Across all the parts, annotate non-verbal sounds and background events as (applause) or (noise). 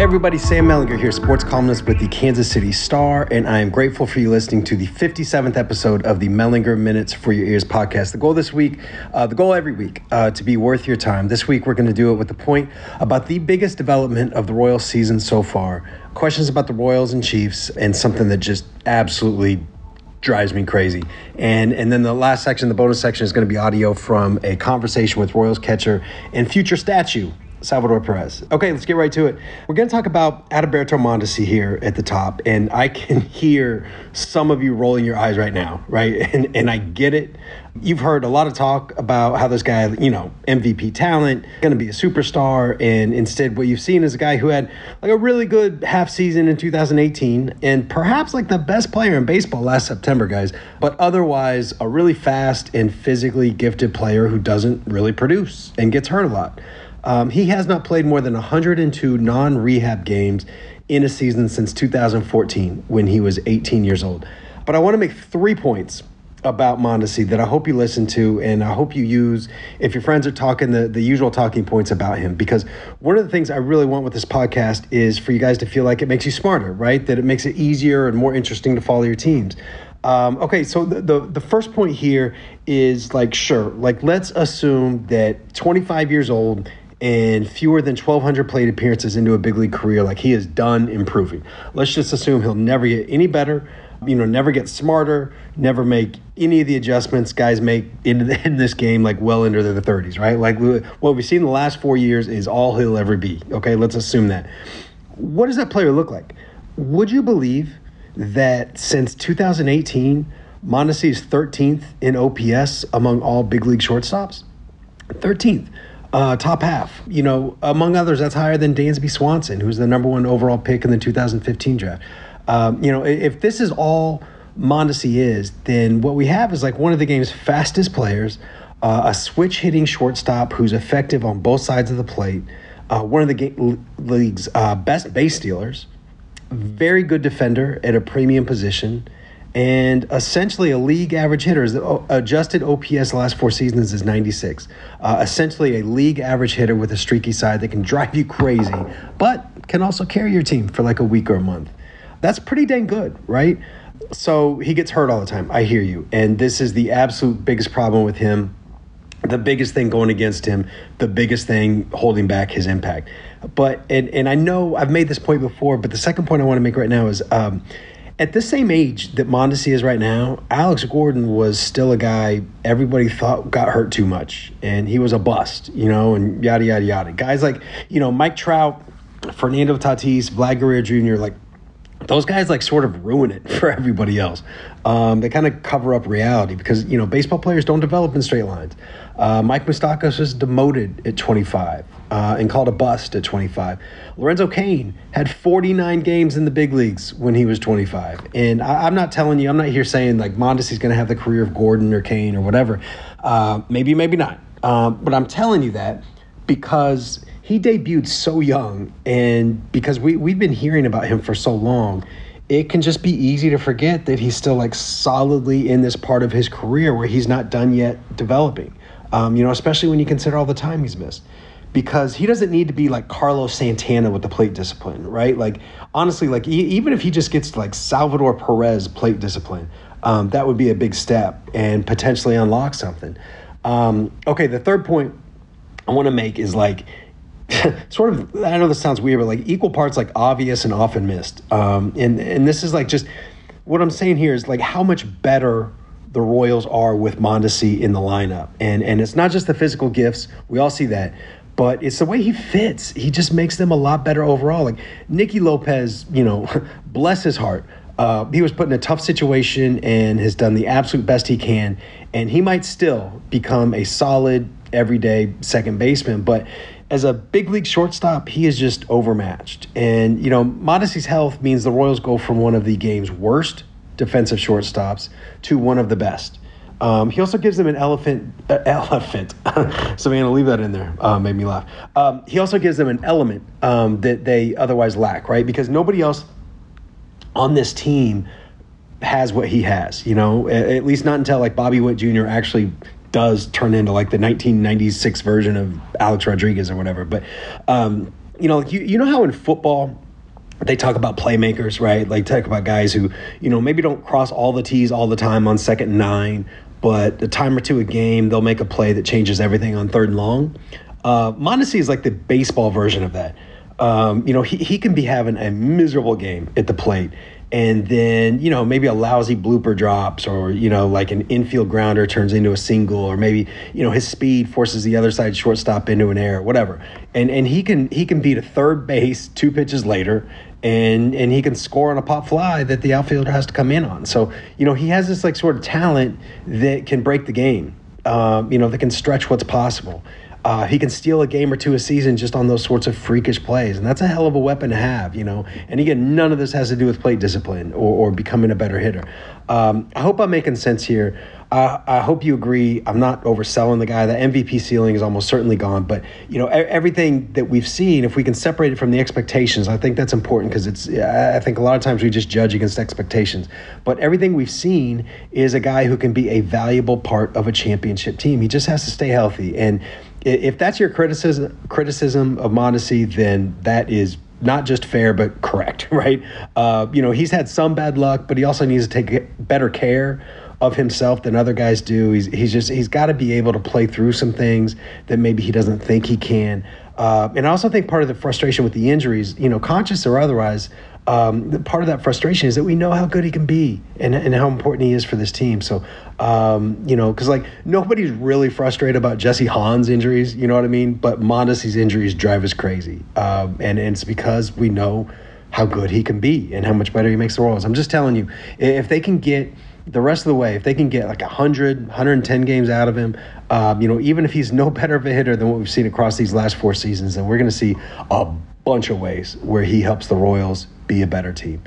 Hey everybody, Sam Mellinger here, sports columnist with the Kansas City Star, and I am grateful for you listening to the 57th episode of the Mellinger Minutes for Your Ears podcast. The goal this week, uh, the goal every week, uh, to be worth your time. This week we're going to do it with a point about the biggest development of the Royal season so far, questions about the Royals and Chiefs, and something that just absolutely drives me crazy. And and then the last section, the bonus section, is going to be audio from a conversation with Royals catcher and future statue Salvador Perez. Okay, let's get right to it. We're going to talk about Adalberto Mondesi here at the top, and I can (laughs) hear some of you rolling your eyes right now, right? (laughs) And and I get it. You've heard a lot of talk about how this guy, you know, MVP talent, going to be a superstar, and instead what you've seen is a guy who had like a really good half season in 2018 and perhaps like the best player in baseball last September, guys, but otherwise a really fast and physically gifted player who doesn't really produce and gets hurt a lot. Um, he has not played more than 102 non rehab games in a season since 2014 when he was 18 years old. But I want to make three points about Mondesi that I hope you listen to and I hope you use if your friends are talking the, the usual talking points about him. Because one of the things I really want with this podcast is for you guys to feel like it makes you smarter, right? That it makes it easier and more interesting to follow your teams. Um, okay, so the, the, the first point here is like, sure, like let's assume that 25 years old and fewer than 1,200 plate appearances into a big league career, like he is done improving. Let's just assume he'll never get any better, you know, never get smarter, never make any of the adjustments guys make in, (laughs) in this game, like well into their 30s, right? Like what we've seen the last four years is all he'll ever be. Okay, let's assume that. What does that player look like? Would you believe that since 2018, Mondesi is 13th in OPS among all big league shortstops? 13th uh, top half. You know, among others, that's higher than Dansby Swanson, who's the number one overall pick in the 2015 draft. Um, you know, if this is all Mondesi is, then what we have is like one of the game's fastest players, uh, a switch hitting shortstop who's effective on both sides of the plate, uh, one of the ga- league's uh, best base stealers, very good defender at a premium position and essentially a league average hitter. The adjusted OPS last four seasons is 96. Uh, essentially a league average hitter with a streaky side that can drive you crazy, but can also carry your team for like a week or a month. That's pretty dang good, right? So he gets hurt all the time. I hear you. And this is the absolute biggest problem with him. The biggest thing going against him, the biggest thing holding back his impact. But, and, and I know I've made this point before, but the second point I want to make right now is, um, at the same age that Mondesi is right now, Alex Gordon was still a guy everybody thought got hurt too much, and he was a bust, you know, and yada yada yada. Guys like you know Mike Trout, Fernando Tatis, Vlad Guerrero Jr. Like those guys like sort of ruin it (laughs) for everybody else. Um, they kind of cover up reality because you know baseball players don't develop in straight lines. Uh, Mike Moustakas was demoted at 25 uh, and called a bust at 25. Lorenzo Cain had 49 games in the big leagues when he was 25. And I, am not telling you, I'm not here saying like Mondesi's going to have the career of Gordon or Cain or whatever. Uh, maybe, maybe not. Um, but I'm telling you that because he debuted so young and because we, we've been hearing about him for so long it can just be easy to forget that he's still like solidly in this part of his career where he's not done yet developing. Um, you know, especially when you consider all the time he's missed because he doesn't need to be like Carlos Santana with the plate discipline, right? Like honestly, like e- even if he just gets like Salvador Perez plate discipline, um, that would be a big step and potentially unlock something. Um, okay, the third point I want to make is like (laughs) sort of I know this sounds weird, but like equal parts like obvious and often missed. Um, and and this is like just what I'm saying here is like how much better the Royals are with Mondesi in the lineup. And and it's not just the physical gifts. We all see that but it's the way he fits. He just makes them a lot better overall. Like Nicky Lopez, you know, (laughs) bless his heart. Uh, he was put in a tough situation and has done the absolute best he can. And he might still become a solid, everyday second baseman. But as a big league shortstop, he is just overmatched. And, you know, Mondesi's health means the Royals go from one of the game's worst defensive shortstops to one of the best. Um, he also gives them an elephant. Uh, (laughs) elephant. (laughs) Savannah, leave that in there. Uh, made me laugh. Um, he also gives them an element um, that they otherwise lack, right? Because nobody else on this team has what he has. You know, at, least not until like Bobby Witt Jr. actually does turn into like the 1996 version of Alex Rodriguez or whatever. But um, you know, you, you know how in football they talk about playmakers, right? Like talk about guys who, you know, maybe don't cross all the T's all the time on second and nine, but a time or two a game, they'll make a play that changes everything on third and long. Uh, Mondesi is like the baseball version of that. Um, you know, he, he can be having a miserable game at the plate and then you know maybe a lousy blooper drops or you know like an infield grounder turns into a single or maybe you know his speed forces the other side shortstop into an error whatever. And and he can he can beat a third base two pitches later and and he can score on a pop fly that the outfielder has to come in on. So you know he has this like sort of talent that can break the game um, you know that can stretch what's possible uh, he can steal a game or two a season just on those sorts of freakish plays, and that's a hell of a weapon to have, you know. And again, none of this has to do with plate discipline or, or becoming a better hitter. Um, I hope I'm making sense here. I hope you agree. I'm not overselling the guy. The MVP ceiling is almost certainly gone, but you know everything that we've seen. If we can separate it from the expectations, I think that's important because it's. I think a lot of times we just judge against expectations, but everything we've seen is a guy who can be a valuable part of a championship team. He just has to stay healthy and if that's your criticism criticism of Mondesi, then that is not just fair but correct, (laughs) right? Uh, you know, he's had some bad luck, but he also needs to take better care of himself than other guys do. He's he's just he's got to be able to play through some things that maybe he doesn't think he can. Uh, and I also think part of the frustration with the injuries, you know, conscious or otherwise, um, part of that frustration is that we know how good he can be and, and how important he is for this team. So, um, you know, because like nobody's really frustrated about Jesse Hahn's injuries, you know what I mean? But Mondesi's injuries drive us crazy. Um, and, and it's because we know how good he can be and how much better he makes the Royals. I'm just telling you, if they can get the rest of the way, if they can get like 100, 110 games out of him, um, you know, even if he's no (laughs) better of a hitter than what we've seen across these last four seasons, then we're going to see a bunch of ways where he helps the Royals be a better team.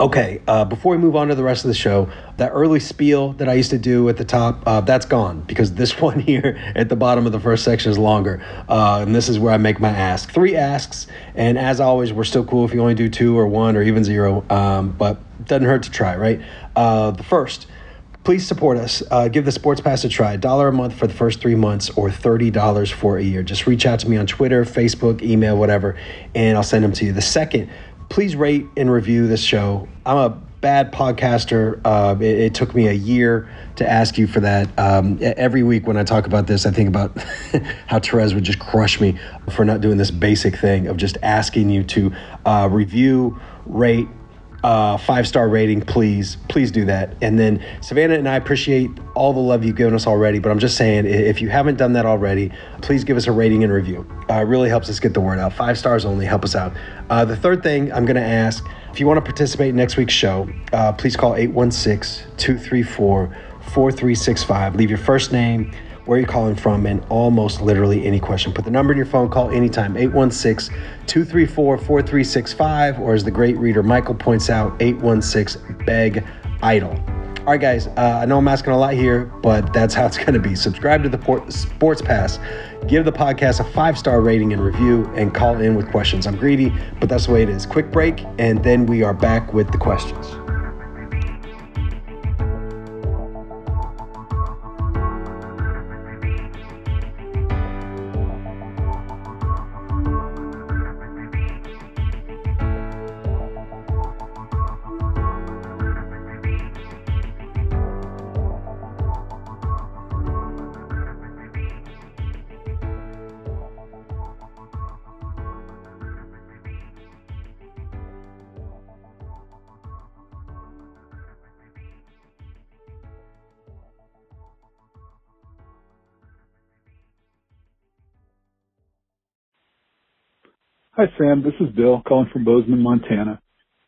Okay, uh, before we move on to the rest of the show, that early spiel that I used to do at the top, uh, that's gone because this (laughs) one here at the bottom of the first section is longer. Uh, and this is where I make my ask. Three asks, and as always, we're still cool if you only do two or one or even zero, um, but doesn't hurt to try, right? Uh, the first, please support us. Uh, give the Sports Pass a try. Dollar a month for the first three months or $30 for a year. Just reach out to me on Twitter, Facebook, email, whatever, and I'll send them to you. The second, please rate and review this show. I'm a bad podcaster. Uh, it, it, took me a year to ask you for that. Um, every week when I talk about this, I think about (laughs) how Therese would just crush me for not doing this basic thing of just asking you to uh, review, rate, uh, five star rating, please. Please do that. And then Savannah and I appreciate all the love you've given us already. But I'm just saying, if you haven't done that already, please give us a rating and review. Uh, it really helps us get the word out. Five stars only, help us out. Uh, the third thing I'm going to ask if you want to participate in next week's show, uh, please call 816 234 4365. Leave your first name where you're calling from, and almost literally any question. Put the number in your phone, call anytime 816 234 4365, or as the great reader Michael points out, 816 BEG IDOL. All right, guys, uh, I know I'm asking a lot here, but that's how it's (laughs) going to be. Subscribe to the Port- Sports Pass, give the podcast a five star rating and review, and call in with questions. I'm greedy, but that's the way it is. Quick break, and then we are back with the questions. Hi, Sam. This is Bill calling from Bozeman, Montana.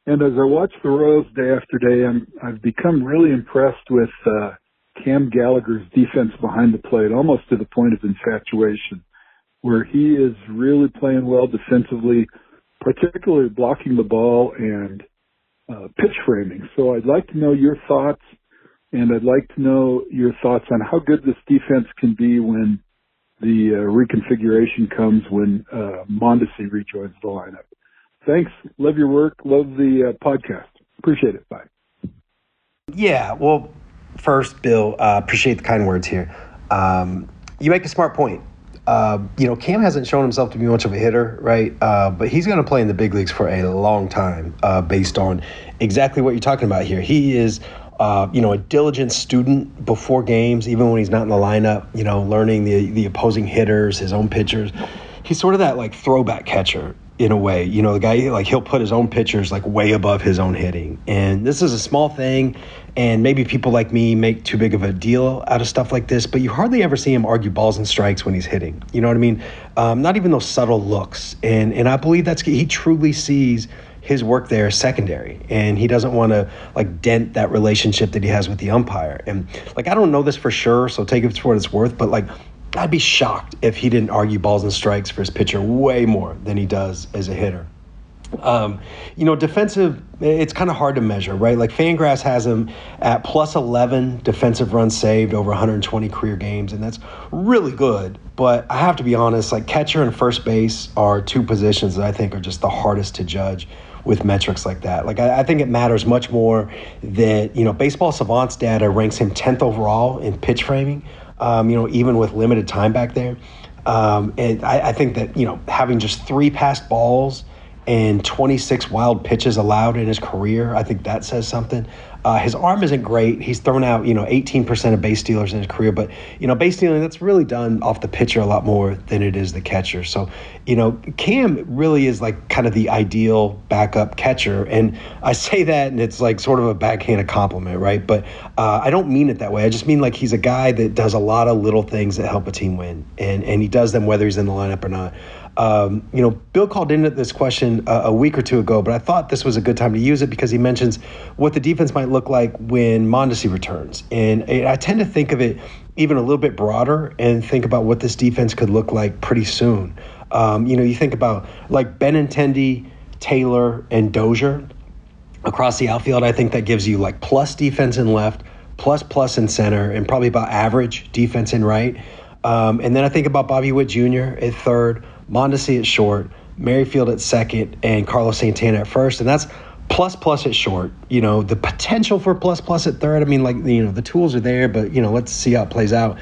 And as I watch the Royals day after day, I'm, I've become really impressed with uh, Cam Gallagher's defense behind the plate, almost to the point of infatuation, where he is really playing well defensively, particularly blocking the ball and uh, pitch framing. So I'd like to know your thoughts, and I'd like to know your thoughts on how good this defense can be when the uh, reconfiguration comes when uh, Mondesi rejoins the lineup. Thanks. Love your work. Love the uh, podcast. Appreciate it. Bye. Yeah. Well, first, Bill, uh, appreciate the kind words here. Um, you make a smart point. uh, you know, Cam hasn't shown himself to be much of a hitter, right? Uh, but he's going to play in the big leagues for a long time, uh, based on exactly what you're talking about here. He is. Uh, you know, a diligent student before games, even when he's not in the lineup. You know, learning the the opposing hitters, his own pitchers. He's sort of that like throwback catcher in a way. You know, the guy like he'll put his own pitchers like way above his own hitting. And this is a small thing, and maybe people like me make too big of a deal out of stuff like this. But you hardly ever see him argue balls and strikes when he's hitting. You know what I mean? Um, not even those subtle looks. And and I believe that's he truly sees his work there is secondary and he doesn't want to like dent that relationship that he has with the umpire and like i don't know this for sure so take it for what it's worth but like I'd be shocked if he didn't argue balls and strikes for his pitcher way more than he does as a hitter. Um, you know, defensive, it's kind of hard to measure, right? Like Fangraphs has him at plus 11 defensive runs saved over 120 career games, and that's really good. But I have to be honest, like catcher and first base are two positions that I think are just the hardest to judge with metrics like that. Like I, I, think it matters much more that you know baseball savants data ranks him 10th overall in pitch framing, um, you know, even with limited time back there. Um, and I, I, think that, you know, having just three passed balls and 26 wild pitches allowed in his career, I think that says something. Uh, his arm isn't great. He's thrown out, you know, 18% of base stealers in his career, but you know, base stealing that's really done off the pitcher a lot more than it is the catcher. So, you know, Cam really is like kind of the ideal backup catcher, and I say that, and it's like sort of a backhanded compliment, right? But uh, I don't mean it that way. I just mean like he's a guy that does a lot of little things that help a team win, and and he does them whether he's in the lineup or not. Um, you know, Bill called into this question a, a, week or two ago, but I thought this was a good time to use it because he mentions what the defense might look like when Mondesi returns. And I tend to think of it even a little bit broader and think about what this defense could look like pretty soon. Um, you know, you think about like Benintendi, Taylor, and Dozier across the outfield. I think that gives you like plus defense in left, plus plus in center, and probably about average defense in right. Um, and then I think about Bobby Witt Jr. at third, Mondesi at short, Merrifield at second, and Carlos Santana at first. And that's plus plus at short. You know, the potential for plus plus at third. I mean, like, you know, the tools are there, but, you know, let's see how it plays out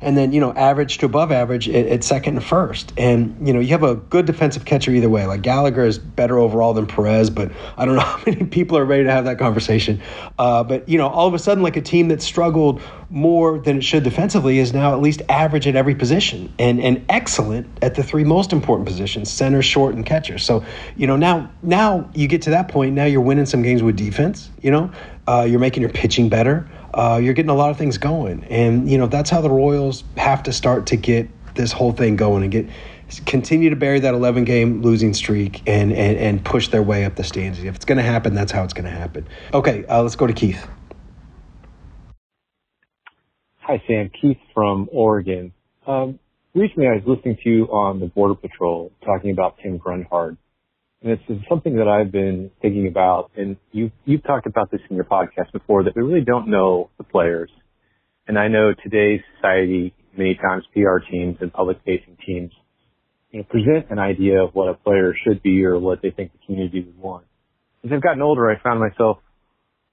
and then you know average to above average at, at, second and first. And you know you have a good defensive catcher either way. Like Gallagher is better overall than Perez, but I don't know (laughs) how many people are ready to have that conversation. Uh, but you know all of a sudden like a team that struggled more than it should defensively is now at least average at every position and and excellent at the three most important positions center short and catcher so you know now now you get to that point now you're winning some games with defense you know uh, you're making your pitching better uh, you're getting a lot of things going. And, you know, that's how the Royals have to start to get this whole thing going and get continue to bury that 11 game losing streak and, and, and push their way up the standings. If it's going to happen, that's how it's going to happen. Okay, uh, let's go to Keith. Hi, Sam. Keith from Oregon. Um, recently, I was listening to you on the Border Patrol talking about Tim Grunhard and it's something that I've been thinking about, and you you've talked about this in your podcast before that we really don't know the players. And I know today's society, many times PR teams and public facing teams, you know, present an idea of what a player should be or what they think the community would want. As I've gotten older, I found myself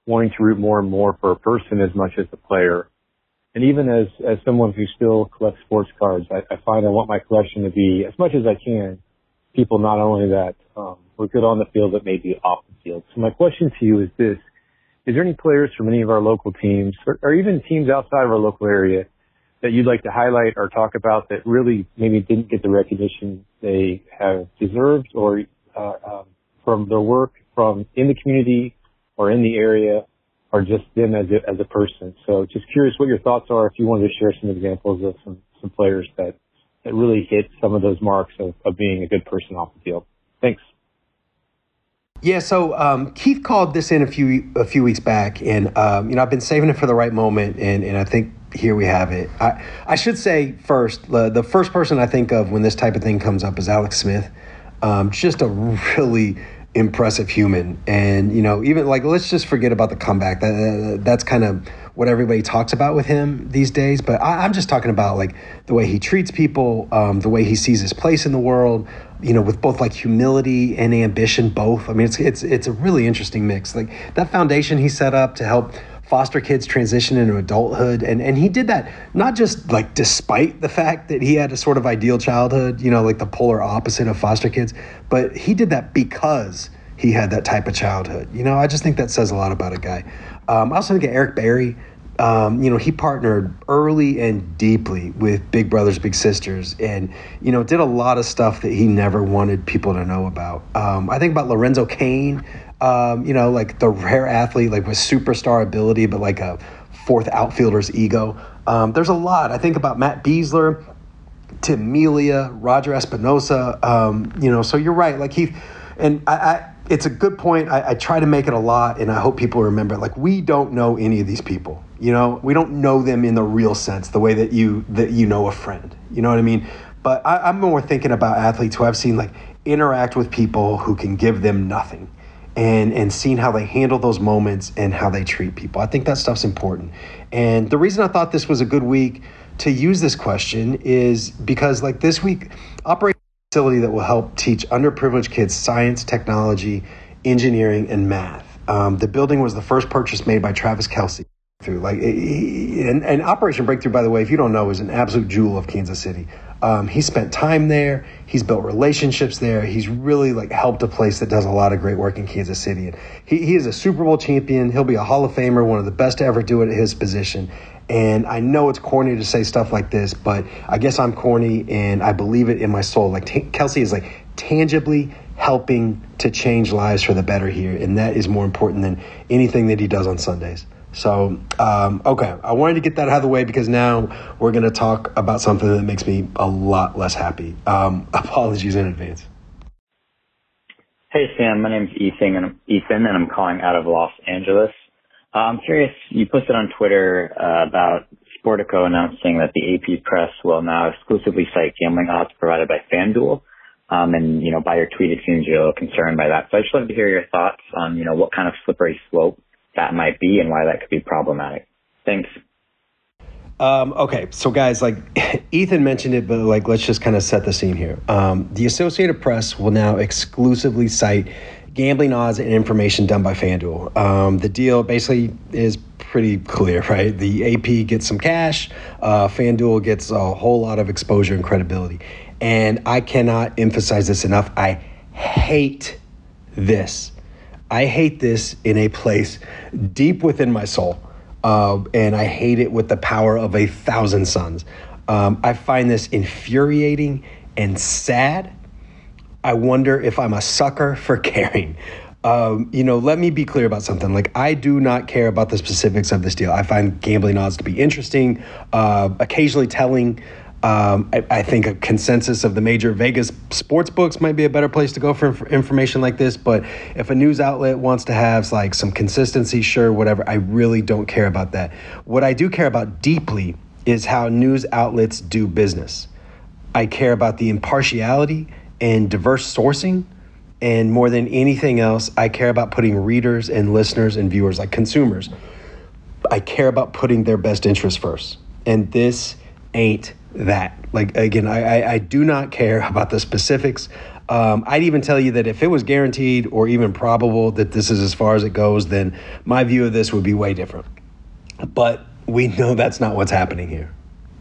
wanting to root more and more for a person as much as the player. And even as, as someone who still collects sports cards, I, I find I want my collection to be as much as I can people not only that um, were good on the field, but maybe off the field. So my question to you is this: Is there any players from any of our local teams, or, or even teams outside of our local area, that you'd like to highlight or talk about that really maybe didn't get the recognition they have deserved, or uh, um, from their work from in the community or in the area, or just them as a, as a person? So just curious what your thoughts are. If you wanted to share some examples of some some players that that really hit some of those marks of, of being a good person off the field. Thanks. Yeah, so um, Keith called this in a few a few weeks back, and um, you know I've been saving it for the right moment, and, and I think here we have it. I I should say first the, the first person I think of when this type of thing comes up is Alex Smith, um, just a really impressive human, and you know even like let's just forget about the comeback. That, that's kind of what everybody talks about with him these days. But I, am just talking about like the way he treats people, um, the way he sees his place in the world. You know, with both like humility and ambition, both. I mean, it's it's it's a really interesting mix. Like that foundation he set up to help foster kids transition into adulthood. And, and he did that not just like despite the fact that he had a sort of ideal childhood, you know, like the polar opposite of foster kids, but he did that because he had that type of childhood. You know, I just think that says a lot about a guy. Um, I also think of Eric Berry. Um, you know, he partnered early and deeply with Big Brothers Big Sisters, and you know, did a lot of stuff that he never wanted people to know about. Um, I think about Lorenzo Cain, um, you know, like the rare athlete, like with superstar ability, but like a fourth outfielder's ego. Um, there's a lot. I think about Matt Besler, Tim Melia, Roger Espinoza. Um, you know, so you're right. Like he, and I, I it's a good point. I, I, try to make it a lot, and I hope people remember. It. Like we don't know any of these people. You know, we don't know them in the real sense, the way that you that you know a friend. You know what I mean? But I, I'm more thinking about athletes who I've seen like interact with people who can give them nothing and and seeing how they handle those moments and how they treat people. I think that stuff's important. And the reason I thought this was a good week to use this question is because like this week operating a facility that will help teach underprivileged kids science, technology, engineering, and math. Um, the building was the first purchase made by Travis Kelce. Like, and, and Operation Breakthrough, by the way, if you don't know, is an absolute jewel of Kansas City. Um, he spent time there. He's built relationships there. He's really like helped a place that does a lot of great work in Kansas City. And he, he is a Super Bowl champion. He'll be a Hall of Famer, one of the best to ever do it at his position. And I know it's corny to say stuff like this, but I guess I'm corny and I believe it in my soul. Like t- Kelce is like tangibly helping to change lives for the better here. And that is more important than anything that he does on Sundays. So, um, okay, I wanted to get that out of the way because now we're going to talk about something that makes me a lot less happy. Um, (laughs) apologies in advance. Hey, Sam. My name's Ethan, and I'm Ethan, and I'm calling out of Los Angeles. Uh, I'm curious. You posted on Twitter uh, about Sportico announcing that the AP Press will now exclusively cite gambling odds provided by FanDuel. Um, and you know, by your tweet, it seems you're a little concerned by that. So I just wanted to hear your thoughts on you know what kind of slippery slope that might be and why that could be problematic. Thanks. Um, okay, so guys, like (laughs) Ethan mentioned it, but like let's just kind of set the scene here. Um, the Associated Press will now exclusively cite gambling odds and information done by FanDuel. Um, the deal basically is pretty clear, (laughs) right? The AP gets some cash, uh, FanDuel gets a whole lot of exposure and credibility. And I cannot emphasize this enough. I hate this. I hate this in a place deep within my soul. Uh, and I hate it with the power of a thousand suns. Um, I find this infuriating and sad. I wonder if I'm a sucker for (laughs) caring. Um, you know, let me be clear about something. Like, I do not care about the specifics of this deal. I find gambling odds to be interesting, uh, occasionally telling. Um, I, I, think a consensus of the major Vegas sports books might be a better place to go for inf- information like this. But if a news outlet wants to have like some consistency, sure, whatever. I really don't care about that. What I do care about deeply is how news outlets do business. I care about the impartiality and diverse sourcing. And more than anything else, I care about putting readers and listeners and viewers, like consumers, I care about putting their best interests first. And this ain't that. Like again, I, I, I do not care (laughs) about the specifics. Um, I'd even tell you that if it was guaranteed or even probable that this is as far as it goes, then my view of this would be way different. But we know that's not what's happening here.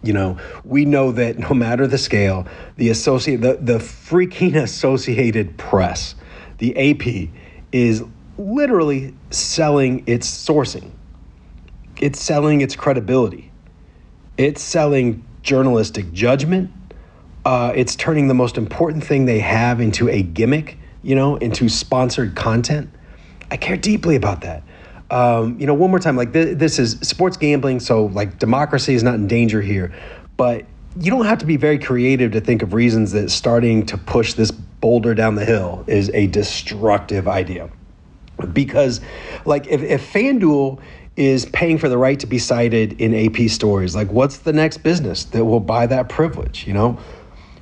You know, we know that no matter the scale, the associate the, the freaking (laughs) Associated Press, the AP, is literally selling its sourcing. It's selling its credibility. It's selling journalistic judgment. Uh, it's turning the most important thing they have into a gimmick, you know, into sponsored content. I care deeply about that. Um, you know, one more time, like th- this is sports gambling, so like democracy is not in danger here, but you don't have to be very creative to think of reasons that starting to push this boulder down the hill is a destructive idea. Because, like, if, if FanDuel is paying for the right to be cited in AP stories. Like, what's the next business that will buy that privilege? You know,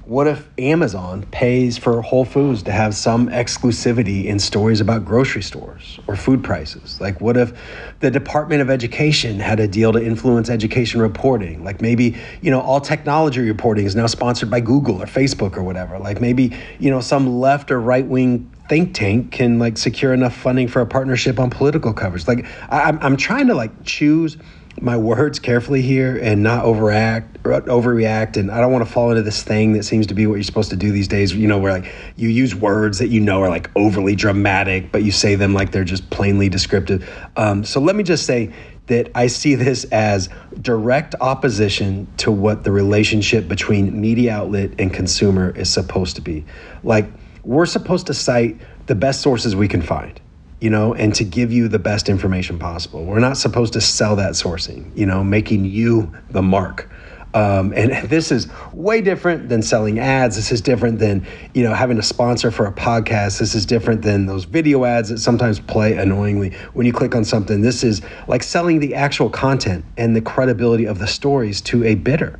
what if Amazon pays for Whole Foods to have some exclusivity in stories about grocery stores or food prices? Like, what if the Department of Education had a deal to influence education reporting? Like, maybe, you know, all technology reporting is now sponsored by Google or Facebook or whatever. Like, maybe, you know, some left or right wing think tank can like secure enough funding for a partnership on political coverage. Like I, I'm, I'm trying to like choose my words carefully here and not overact overreact and I don't want to fall into this thing that seems to be what you're supposed to do these days you know where like you use words that you know are like overly dramatic but you say them like they're just plainly descriptive um, so let me just say that I see this as direct opposition to what the relationship between media outlet and consumer is supposed to be like we're supposed to cite the best sources we can find you know, and to give you the best information possible. We're not supposed to sell that sourcing, you know, making you the mark. Um, and (laughs) this is way different than selling ads. This is different than you know having a sponsor for a podcast. This is different than those video ads that sometimes play annoyingly when you click on something. This is like selling the actual content and the credibility of the stories to a bidder.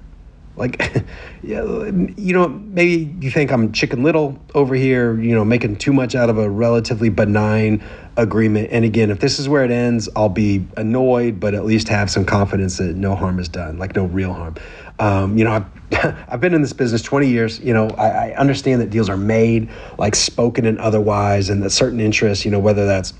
Like, (laughs) you know, maybe you think I'm chicken little over here, you know, making too much out of a relatively benign agreement. And again, if this is where it ends, I'll be annoyed, but at least have some confidence that no harm is done, like no real harm. Um, you know, I've, (laughs) I've been in this business 20 years. You know, I, I understand that deals are made, like spoken and otherwise, and that certain interests, you know, whether that's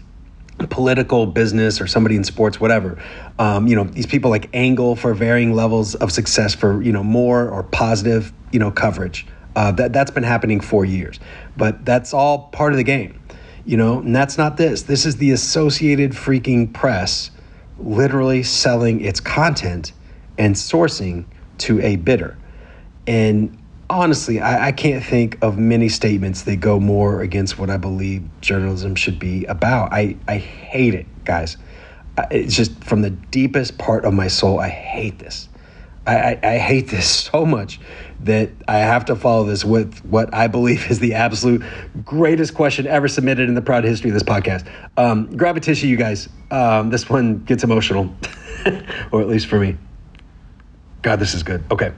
political business or somebody in sports whatever um, you know these people like angle for varying levels of success for you know more or positive you know coverage. Uh, that that's been happening for years. But that's all part of the game you know? And that's not this. This is the associated freaking press literally selling its content and sourcing to a bidder. And honestly, I, I, can't think of many statements that go more against what I believe journalism should be about. I, I hate it, guys. It's just from the deepest part of my soul, I hate this. I, I, I hate this (laughs) so much that I have to follow this with what I believe is the absolute greatest question ever submitted in the proud history of this podcast. Um, grab a tissue, you guys. Um, this one gets emotional, (laughs) or at least for me. God, this is good. Okay.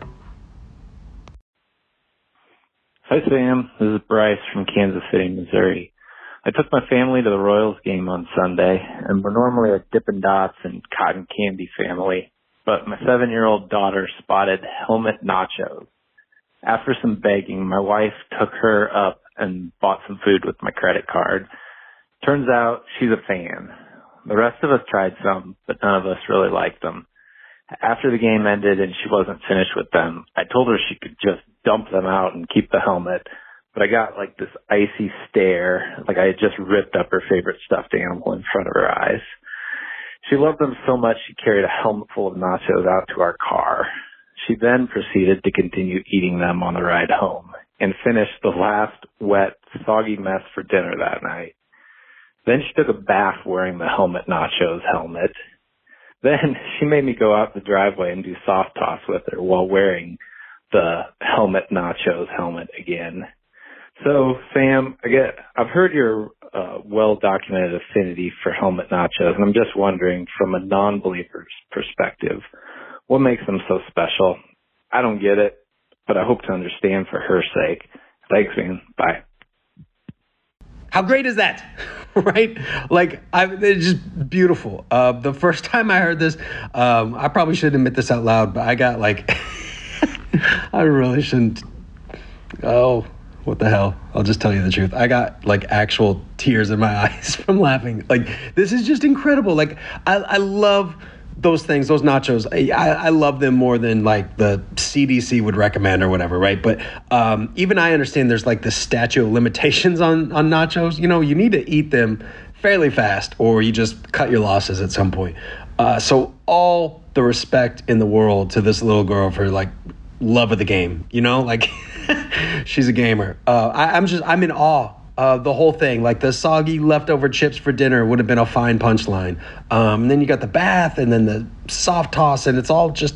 Hi, Sam. This is Bryce from Kansas City, Missouri. I took my family to the Royals game on Sunday, and we're normally a Dippin' Dots and cotton candy family, but my seven year old daughter spotted helmet nachos. After some begging, my wife took her up and bought some food with my credit card. Turns out she's a fan. The rest of us tried some, but none of us really liked them. After the game ended and she wasn't finished with them, I told her she could just dump them out and keep the helmet. But I got like this icy stare, like I had just ripped up her favorite stuffed animal in front of her eyes. She loved them so much she carried a helmet full of nachos out to our car. She then proceeded to continue eating them on the ride home and finished the last wet, soggy mess for dinner that night. Then she took a bath wearing the helmet nachos helmet then she made me go out the driveway and do soft toss with her while wearing the helmet nachos helmet again. So Sam, I get I've heard your uh, well documented affinity for helmet nachos, and I'm just wondering from a non believer's perspective, what makes them so special? I don't get it, but I hope to understand for her sake. Thanks, man. Bye. How great is that? (laughs) right? Like, I, it's just beautiful. Uh, the first time I heard this, um, I probably shouldn't admit this out loud, but I got like, (laughs) I really shouldn't. Oh, what the hell? I'll just tell you the truth. I got like actual tears in my (laughs) eyes from laughing. Like, this is just incredible. Like, I, I love those things, those nachos, I, I, love them more than like the CDC would recommend or whatever, right? But um, even I understand there's like the statute of limitations (laughs) on on nachos. You know, you need to eat them fairly fast, or you just cut your losses at some point. Uh, so all the respect in the world to this little girl for like love of the game. You know, like (laughs) she's a gamer. Uh, I, I'm just I'm in awe uh, the whole thing. Like the soggy leftover chips for dinner would have been a fine punchline. Um, then you got the bath and then the soft toss, and it's all just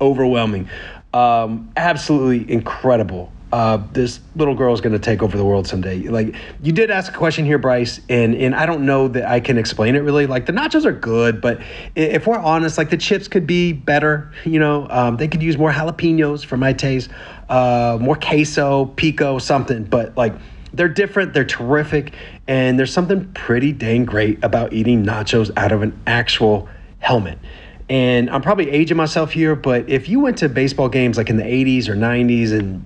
overwhelming. Um, absolutely incredible. Uh, this little girl is going to take over the world someday. Like you did ask a question here, Bryce, and and I don't know that I can explain it really. Like the nachos are good, but if we're honest, like the chips could be better. You know, um, they could use more jalapenos for my taste, uh, more queso, pico, something. But like they're different, they're terrific, and there's something pretty dang great about eating nachos out of an actual helmet. And I'm probably aging myself here, but if you went to baseball games like in the 80s or 90s and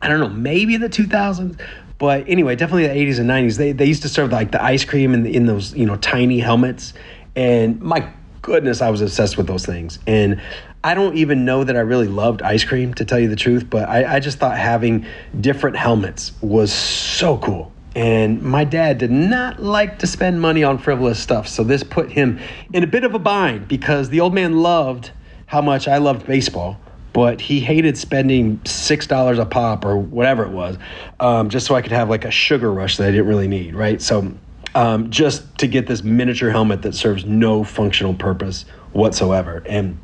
I don't know, maybe the 2000s, But anyway, definitely the 80s and 90s. They, they used to serve like the ice cream in, in those you know tiny helmets, and my goodness, I was obsessed with those things. And I don't even know that I really loved ice cream to tell you the truth, but I, I just thought having different helmets was so cool. And my dad did not like to spend money on frivolous stuff. So this put him in a bit of a bind because the old man loved how much I loved baseball, but he hated spending $6 a pop or whatever it was um, just so I could have like a sugar rush that I didn't really need, right? So um, just to get this miniature helmet that serves no functional purpose whatsoever. And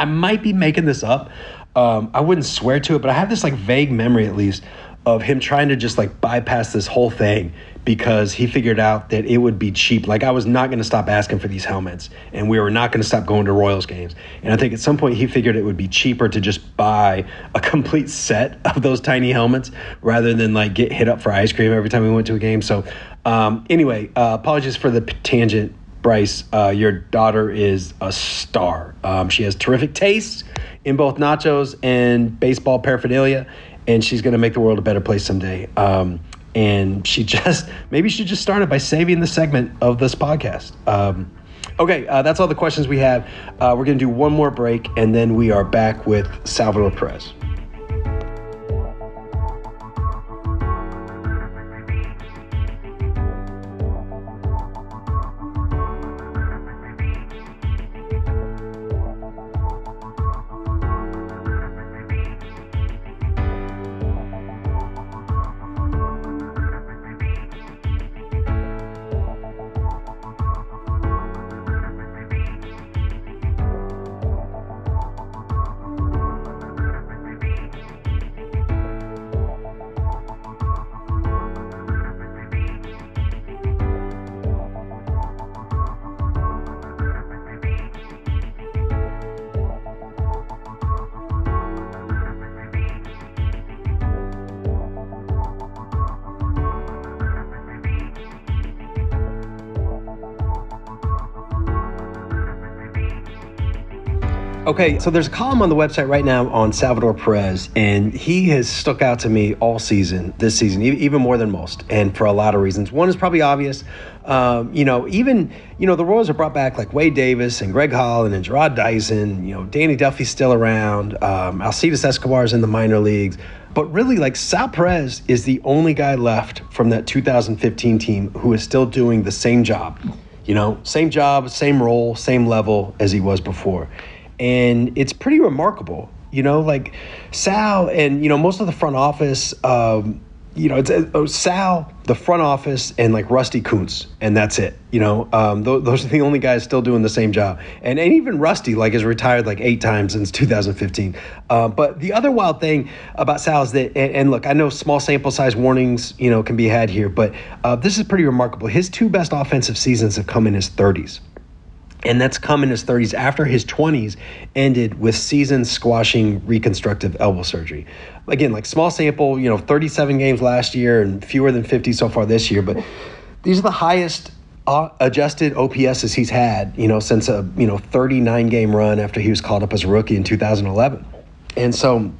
I might be making this up. Um, I wouldn't swear to it, but I have this like vague memory at least of him trying to just like bypass this whole thing because he figured out that it would be cheap. Like I was not going to stop asking for these helmets, and we were not going to stop going to Royals games. And I think at some point he figured it would be cheaper to just buy a complete set of those tiny helmets rather than like get hit up for ice cream every time we went to a game. So um, anyway, uh, apologies for the tangent. Bryce, uh, your daughter is a star. Um, she has terrific taste in both nachos and baseball paraphernalia, and she's going to make the world a better place someday. Um, and she (laughs) just maybe she just started by saving the segment of this podcast. Um, okay, uh, that's all the questions we have. Uh, we're going to do one more break, and then we are back with Salvador Perez. Okay, so there's a column on the website right now on Salvador Perez, and he has stuck out to me all season, this season, even more than most, and for a lot of reasons. One is probably obvious. Um, you know, even, you know, the Royals have brought back like Wade Davis and Greg Holland and Jarrod Dyson. You know, Danny Duffy's still around. Um, Alcides Escobar's in the minor leagues. But really, like Sal Perez is the only guy left from that 2015 team who is still doing the same job. You know, same job, same role, same level as he was before and it's pretty remarkable. You know, like Sal and you know most of the front office. Um, you know, it's uh, Sal, the front office, and like Rusty Kuntz, and that's it. You know, um, th- those are the only guys still doing the same job, and, and even Rusty like has retired like eight times since 2015. Uh, but the other wild thing about Sal is that, and, and, look, I know small sample size warnings, you know, can be had here, but uh, this is pretty remarkable. His two best offensive seasons have come in his 30s and that's come in his 30s after his 20s ended with season squashing reconstructive elbow surgery. Again, like small sample, you know, 37 games last year and fewer than 50 so far this year, but these are the highest uh, adjusted OPSs he's had, you know, since a, you know, 39 game run after he was called up as a rookie in 2011. And so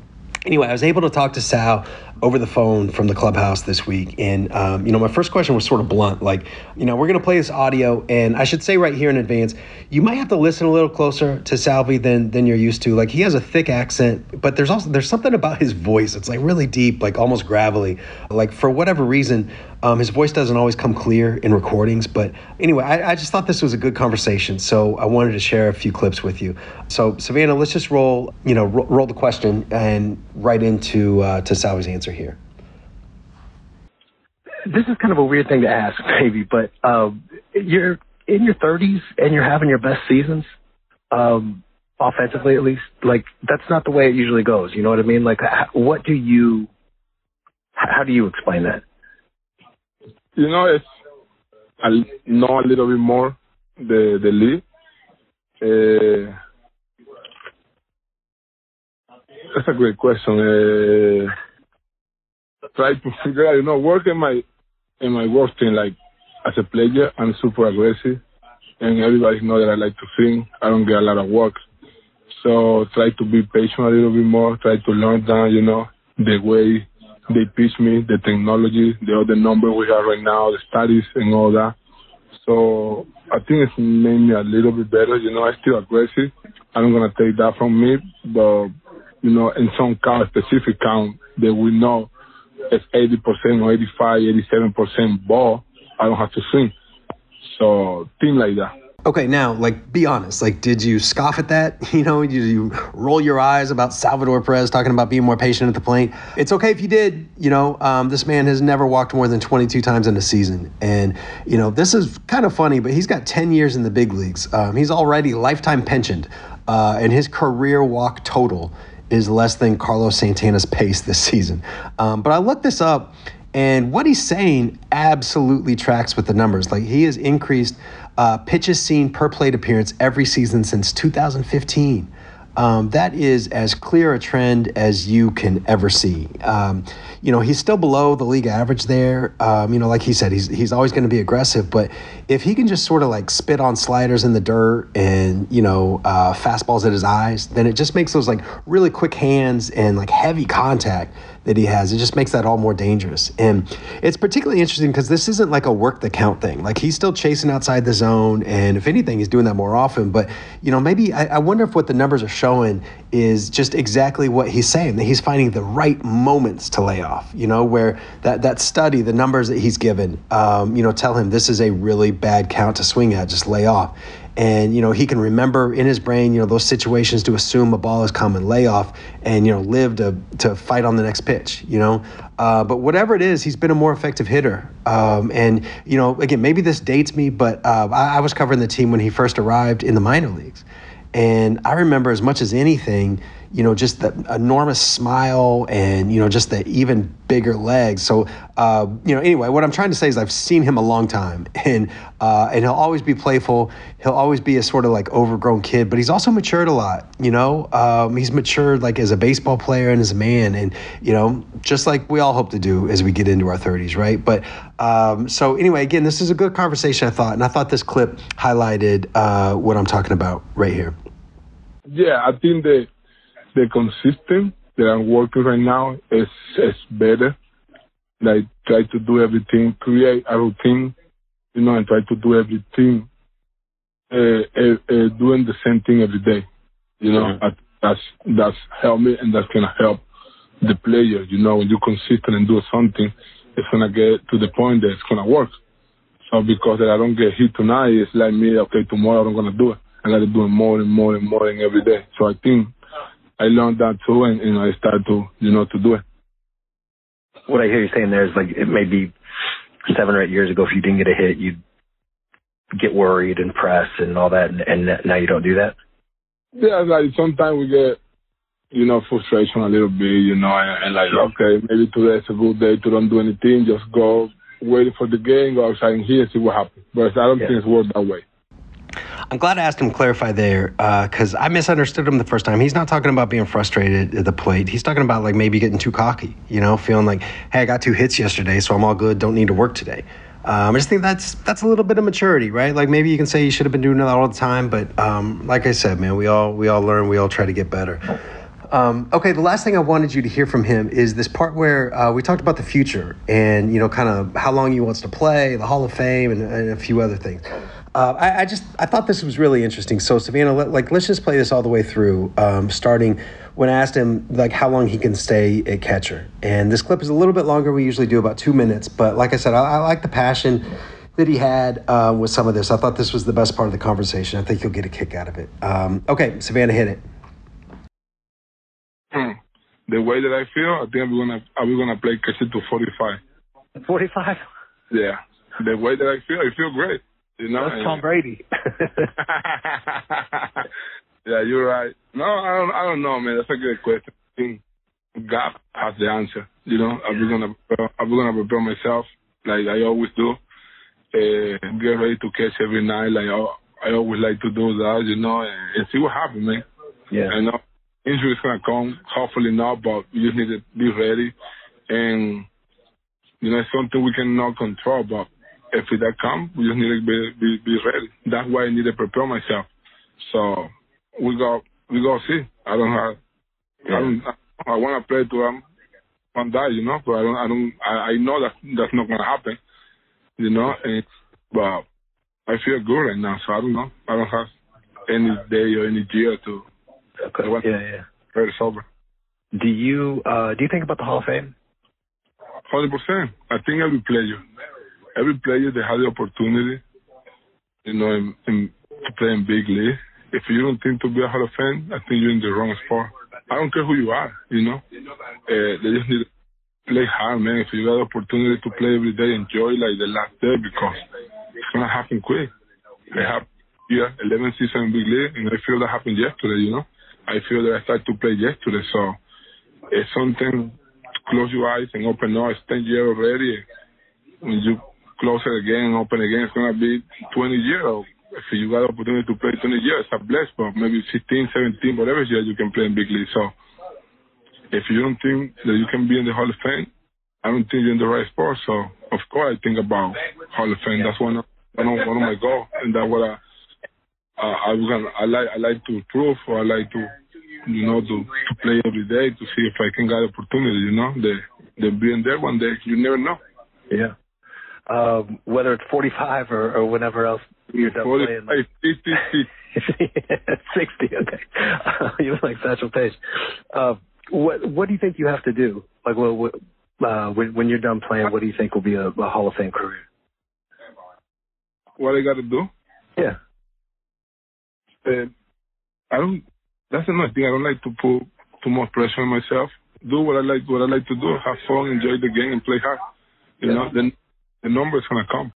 anyway, I was able to talk to Sal over the phone from the clubhouse this week. And, um, you know, my first question was sort of blunt like, you know, we're going to play this audio. And I should say right here in advance, you might have to listen a little closer to Salvi than, than you're used to. Like, he has a thick accent, but there's also, there's something about his voice. It's like really deep, like almost gravelly. Like, for whatever reason, um, his voice doesn't always come clear in recordings. But anyway, I, I just thought this was a good conversation. So I wanted to share a few clips with you. So, Savannah, let's just roll, you know, ro- roll the question and right into uh, to Salvi's answer answer here? This is kind of a weird thing to ask, (laughs) maybe, but um, you're in your 30s and you're having your best seasons, um, offensively at least. Like that's not the way it usually goes. You know what I mean? Like, what do you? How do you explain that? You know, it's I know a little bit more the the league. Uh, that's a great question. Uh, try to figure out, you know, work in my in my work team like as a player, I'm super aggressive, and everybody know that I like to sing. I don't get a lot of work, so try to be patient a little bit more. Try to learn down, you know, the way they teach me the technology, the other number we have right now, the studies and all that. So I think it's made me a little bit better. You know, I'm still aggressive. I'm gonna take that from me, but you know, in some count, specific count that we know it's 80% or 85, 87% ball, I don't have to swing. So things like that. Okay, now, like, be honest. Like, did you scoff at that? (laughs) You know, did you roll your eyes about Salvador Perez talking about being more patient at the plate? It's okay if you did. You know, um, this man has never walked more than 22 times in a season. And, you know, this is kind of funny, but he's got 10 years in the big leagues. Um, he's already lifetime pensioned, uh, and his career walk total is less than Carlos Santana's pace this season. Um, but I looked this up, and what he's saying absolutely tracks with the numbers. Like, he has increased uh, pitches seen per plate appearance every season since 2015. Um, that is as clear a trend as you can ever see. Um, you know, he's still below the league average there. Um, you know, like he said, he's he's always going to be aggressive, but if he can just sort of like spit on sliders in the dirt and you know uh, fastballs at his eyes, then it just makes those like really quick hands and like heavy contact that he has. It just makes that all more dangerous. And it's particularly interesting because this isn't like a work the count thing. Like he's still chasing outside the zone. And if anything, he's doing that more often. But, you know, maybe I, I wonder if what the numbers are showing is just exactly what he's saying that he's finding the right moments to lay off, you know, where that, that study, the numbers that he's given, um, you know, tell him this is a really bad count to swing at, just lay off and you know he can remember in his brain you know those situations to assume a ball is coming lay off and you know live to to fight on the next pitch you know? Uh, but whatever it is he's been a more effective hitter. Um, and you know again maybe this dates me but uh, I, I was covering the team when he first arrived in the minor leagues. And i remember as much as anything you know, just the enormous smile and, you know, just the even bigger legs. So, uh, you know, anyway, what I'm trying to say is I've seen him a long time (laughs) and, uh, and he'll always be playful. He'll always be a sort of like overgrown kid, but he's also matured a lot, you know, um, he's matured like as a baseball player and as a man and, you know, just like we all hope to do as we get into our thirties. Right. But, um, so anyway, again, this is a good conversation, I thought, and I thought this clip highlighted, uh, what I'm talking about right here. Yeah, I think that the consistent that I'm working right now is is better. Like try to do everything, create a routine, you know, and try to do everything, uh, uh, uh, doing the same thing every day. You know, mm-hmm. that's that's help me and that's gonna help the player. You know, when you're consistent and do something, it's gonna get to the point that it's gonna work. So because that I don't get hit tonight, it's like me, okay, tomorrow I'm gonna do it. I gotta do it more and more and more and every day. So I think I learned that too, and, and I started to, you know, to do it. What I hear you saying there is like it may be seven or eight years ago, if you didn't get a hit, you'd get worried and press and all that, and, and now you don't do that. Yeah, like sometimes we get, you know, frustration a little bit, you know, and, and like, okay, maybe today's a good day to don't do anything, just go wait for the game, go outside and here, see what happens. But I don't yeah. think it's worked that way. I'm glad I asked him to clarify there because uh, I misunderstood him the first time. He's not talking about being frustrated at the plate. He's talking about like maybe getting too cocky, you know, feeling like, hey, I got two hits yesterday, so I'm all good. Don't need to work today. Um, I just think that's that's a little bit of maturity, right? Like maybe you can say you should have been doing that all the time, but um, like I said, man, we all we all learn, we all try to get better. Um, okay, the last thing I wanted you to hear from him is this part where uh, we talked about the future and you know, kind of how long he wants to play, the Hall of Fame, and, and a few other things. Uh, I, I, just I thought this was really interesting. So Savannah, let, like let's just play this all the way through, um, starting when I asked him like how long he can stay at catcher. And this clip is a little bit longer. We usually do about two minutes, but like I said, I, I like the passion that he had uh, with some of this. I thought this was the best part of the conversation. I think you'll get a kick out of it. Um, okay, Savannah, hit it. Hmm. The way that I feel, I think we're gonna are we gonna play catcher to forty five. Forty five. Yeah, the way that I feel, I feel great. You know, that's Tom Brady. (laughs) yeah, you're right. No, I don't. I don't know, man. That's a good question. I think God has the answer. You know, I'm gonna I'm gonna prepare myself like I always do. Uh, get ready to catch every night. Like I, I always like to do that. You know, and, and see what happens, man. Yeah. I know injuries gonna come. Hopefully not, but we just need to be ready. And you know, it's something we cannot control, but if that come, we just need to be, be, be ready. That's why I need to prepare myself. So we go we go see. I don't have. Yeah. I don't. I want to play to them. one die, you know. But I don't, I don't, I, I know that that's not gonna happen, you know. And but I feel good right now, so I don't know. I don't have any day or any year to. Okay. Yeah, yeah. Very sober. Do you uh do you think about the Hall of Fame? Hundred percent. I think every player, every player they have the opportunity, you know, in, in, to play in big league. If you don't think to be a Hall of Fame, I think you're in the wrong spot. I don't care who you are, you know. Uh, they just need to play hard, man. If you got the opportunity to play every day, enjoy like the last day because it's gonna happen quick. I have yeah, 11 season in big league, and I feel that happened yesterday, you know. I feel that I started to play yesterday, so it's something close your eyes and open up. It's 10 years already. When you close it again open again, it's to be 20 years. If you got opportunity to play 20 years, I'm blessed, but maybe 16, 17, whatever year you can play in big league. So if you don't think that you can be in the Hall of Fame, I don't think you're in the right spot. So of course I think about Hall of Fame. That's one of, one of, one of my goals, and that's what I, uh, I gonna, I like, I like to prove or I like to you know, to, to play every day to see if I can get opportunity, you know, the the being there one day, you never know. Yeah. Um, whether it's 45 or, or whenever else you're done 45, playing. 50, (laughs) 60, okay. (laughs) you look like Satchel Paige. Uh, what what do you think you have to do? Like, well, what, uh, when when you're done playing, what do you think will be a, a Hall of Fame career? What I got to do? Yeah. Uh, I don't that's another thing. I don't like to put too much pressure on myself. Do what I like. What I like to do. Have fun, enjoy the game, and play hard. You yeah. know, then the number is gonna come.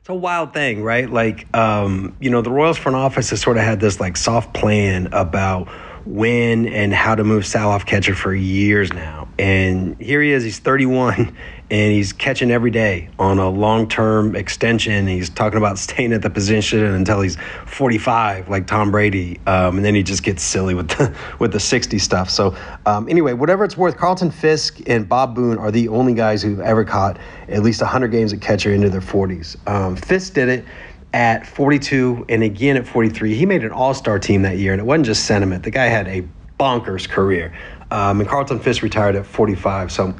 It's a wild thing, right? Like, um, you know, the Royals front office has sort of had this like soft plan about when and how to move Sal off catcher for years now. And here he is, he's 31 (laughs) and he's catching every day on a long term extension. He's talking about (laughs) staying at the position until he's 45, like Tom Brady. Um, and then he just gets silly with the, (laughs) with the 60 stuff. So, um, anyway, whatever it's worth, Carlton Fisk and Bob Boone are the only guys who've ever caught at least 100 games at catcher into their 40s. Um, Fisk did it at 42 and again at 43. He made an all star team that year, and it wasn't just sentiment. The guy had a bonkers career. Um, and Carlton Fisk retired at 45. So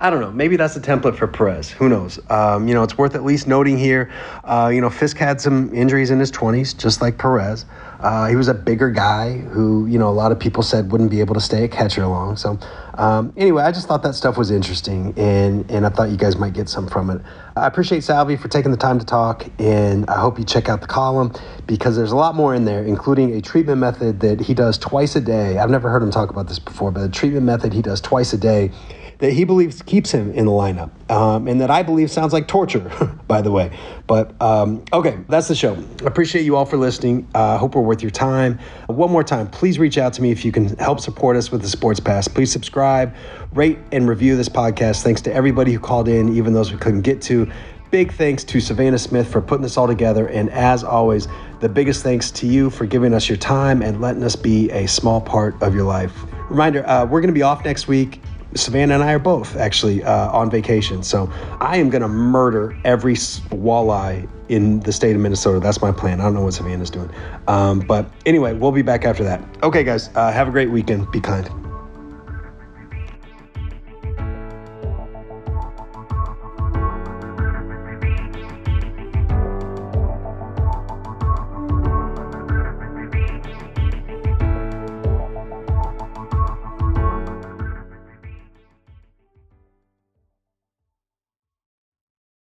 I don't know. Maybe that's a template for Perez. Who knows? Um, you know, it's worth at least noting here. Uh, you know, Fisk had some injuries in his 20s, just like Perez. Uh, he was a bigger guy who, you know, a lot of people said wouldn't be able to stay a catcher long. So, um, anyway, I just thought that stuff was interesting, and and I thought you guys might get some from it. I appreciate Salvy for taking the time to talk, and I hope you check out the column because there's a lot more in there, including a treatment method that he does twice a day. I've never heard him talk about this before, but a treatment method he does twice a day that he believes keeps him in the lineup, um, and that I believe sounds like torture, (laughs) by the way. But um, okay, that's the show. Appreciate you all for listening. I uh, hope we're worth your time. One more time, please reach out to me if you can help support us with the Sports Pass. Please subscribe, rate, and review this podcast. Thanks to everybody who called in, even those we couldn't get to. Big thanks to Savannah Smith for putting this all together. And as always, the biggest thanks to you for giving us your time and letting us be a small part of your life. Reminder uh, we're going to be off next week. Savannah and I are both actually uh, on vacation. So I am going to murder every walleye in the state of Minnesota. That's my plan. I don't know what Savannah's doing. Um, but anyway, we'll be back after that. Okay, guys, uh, have a great weekend. Be kind.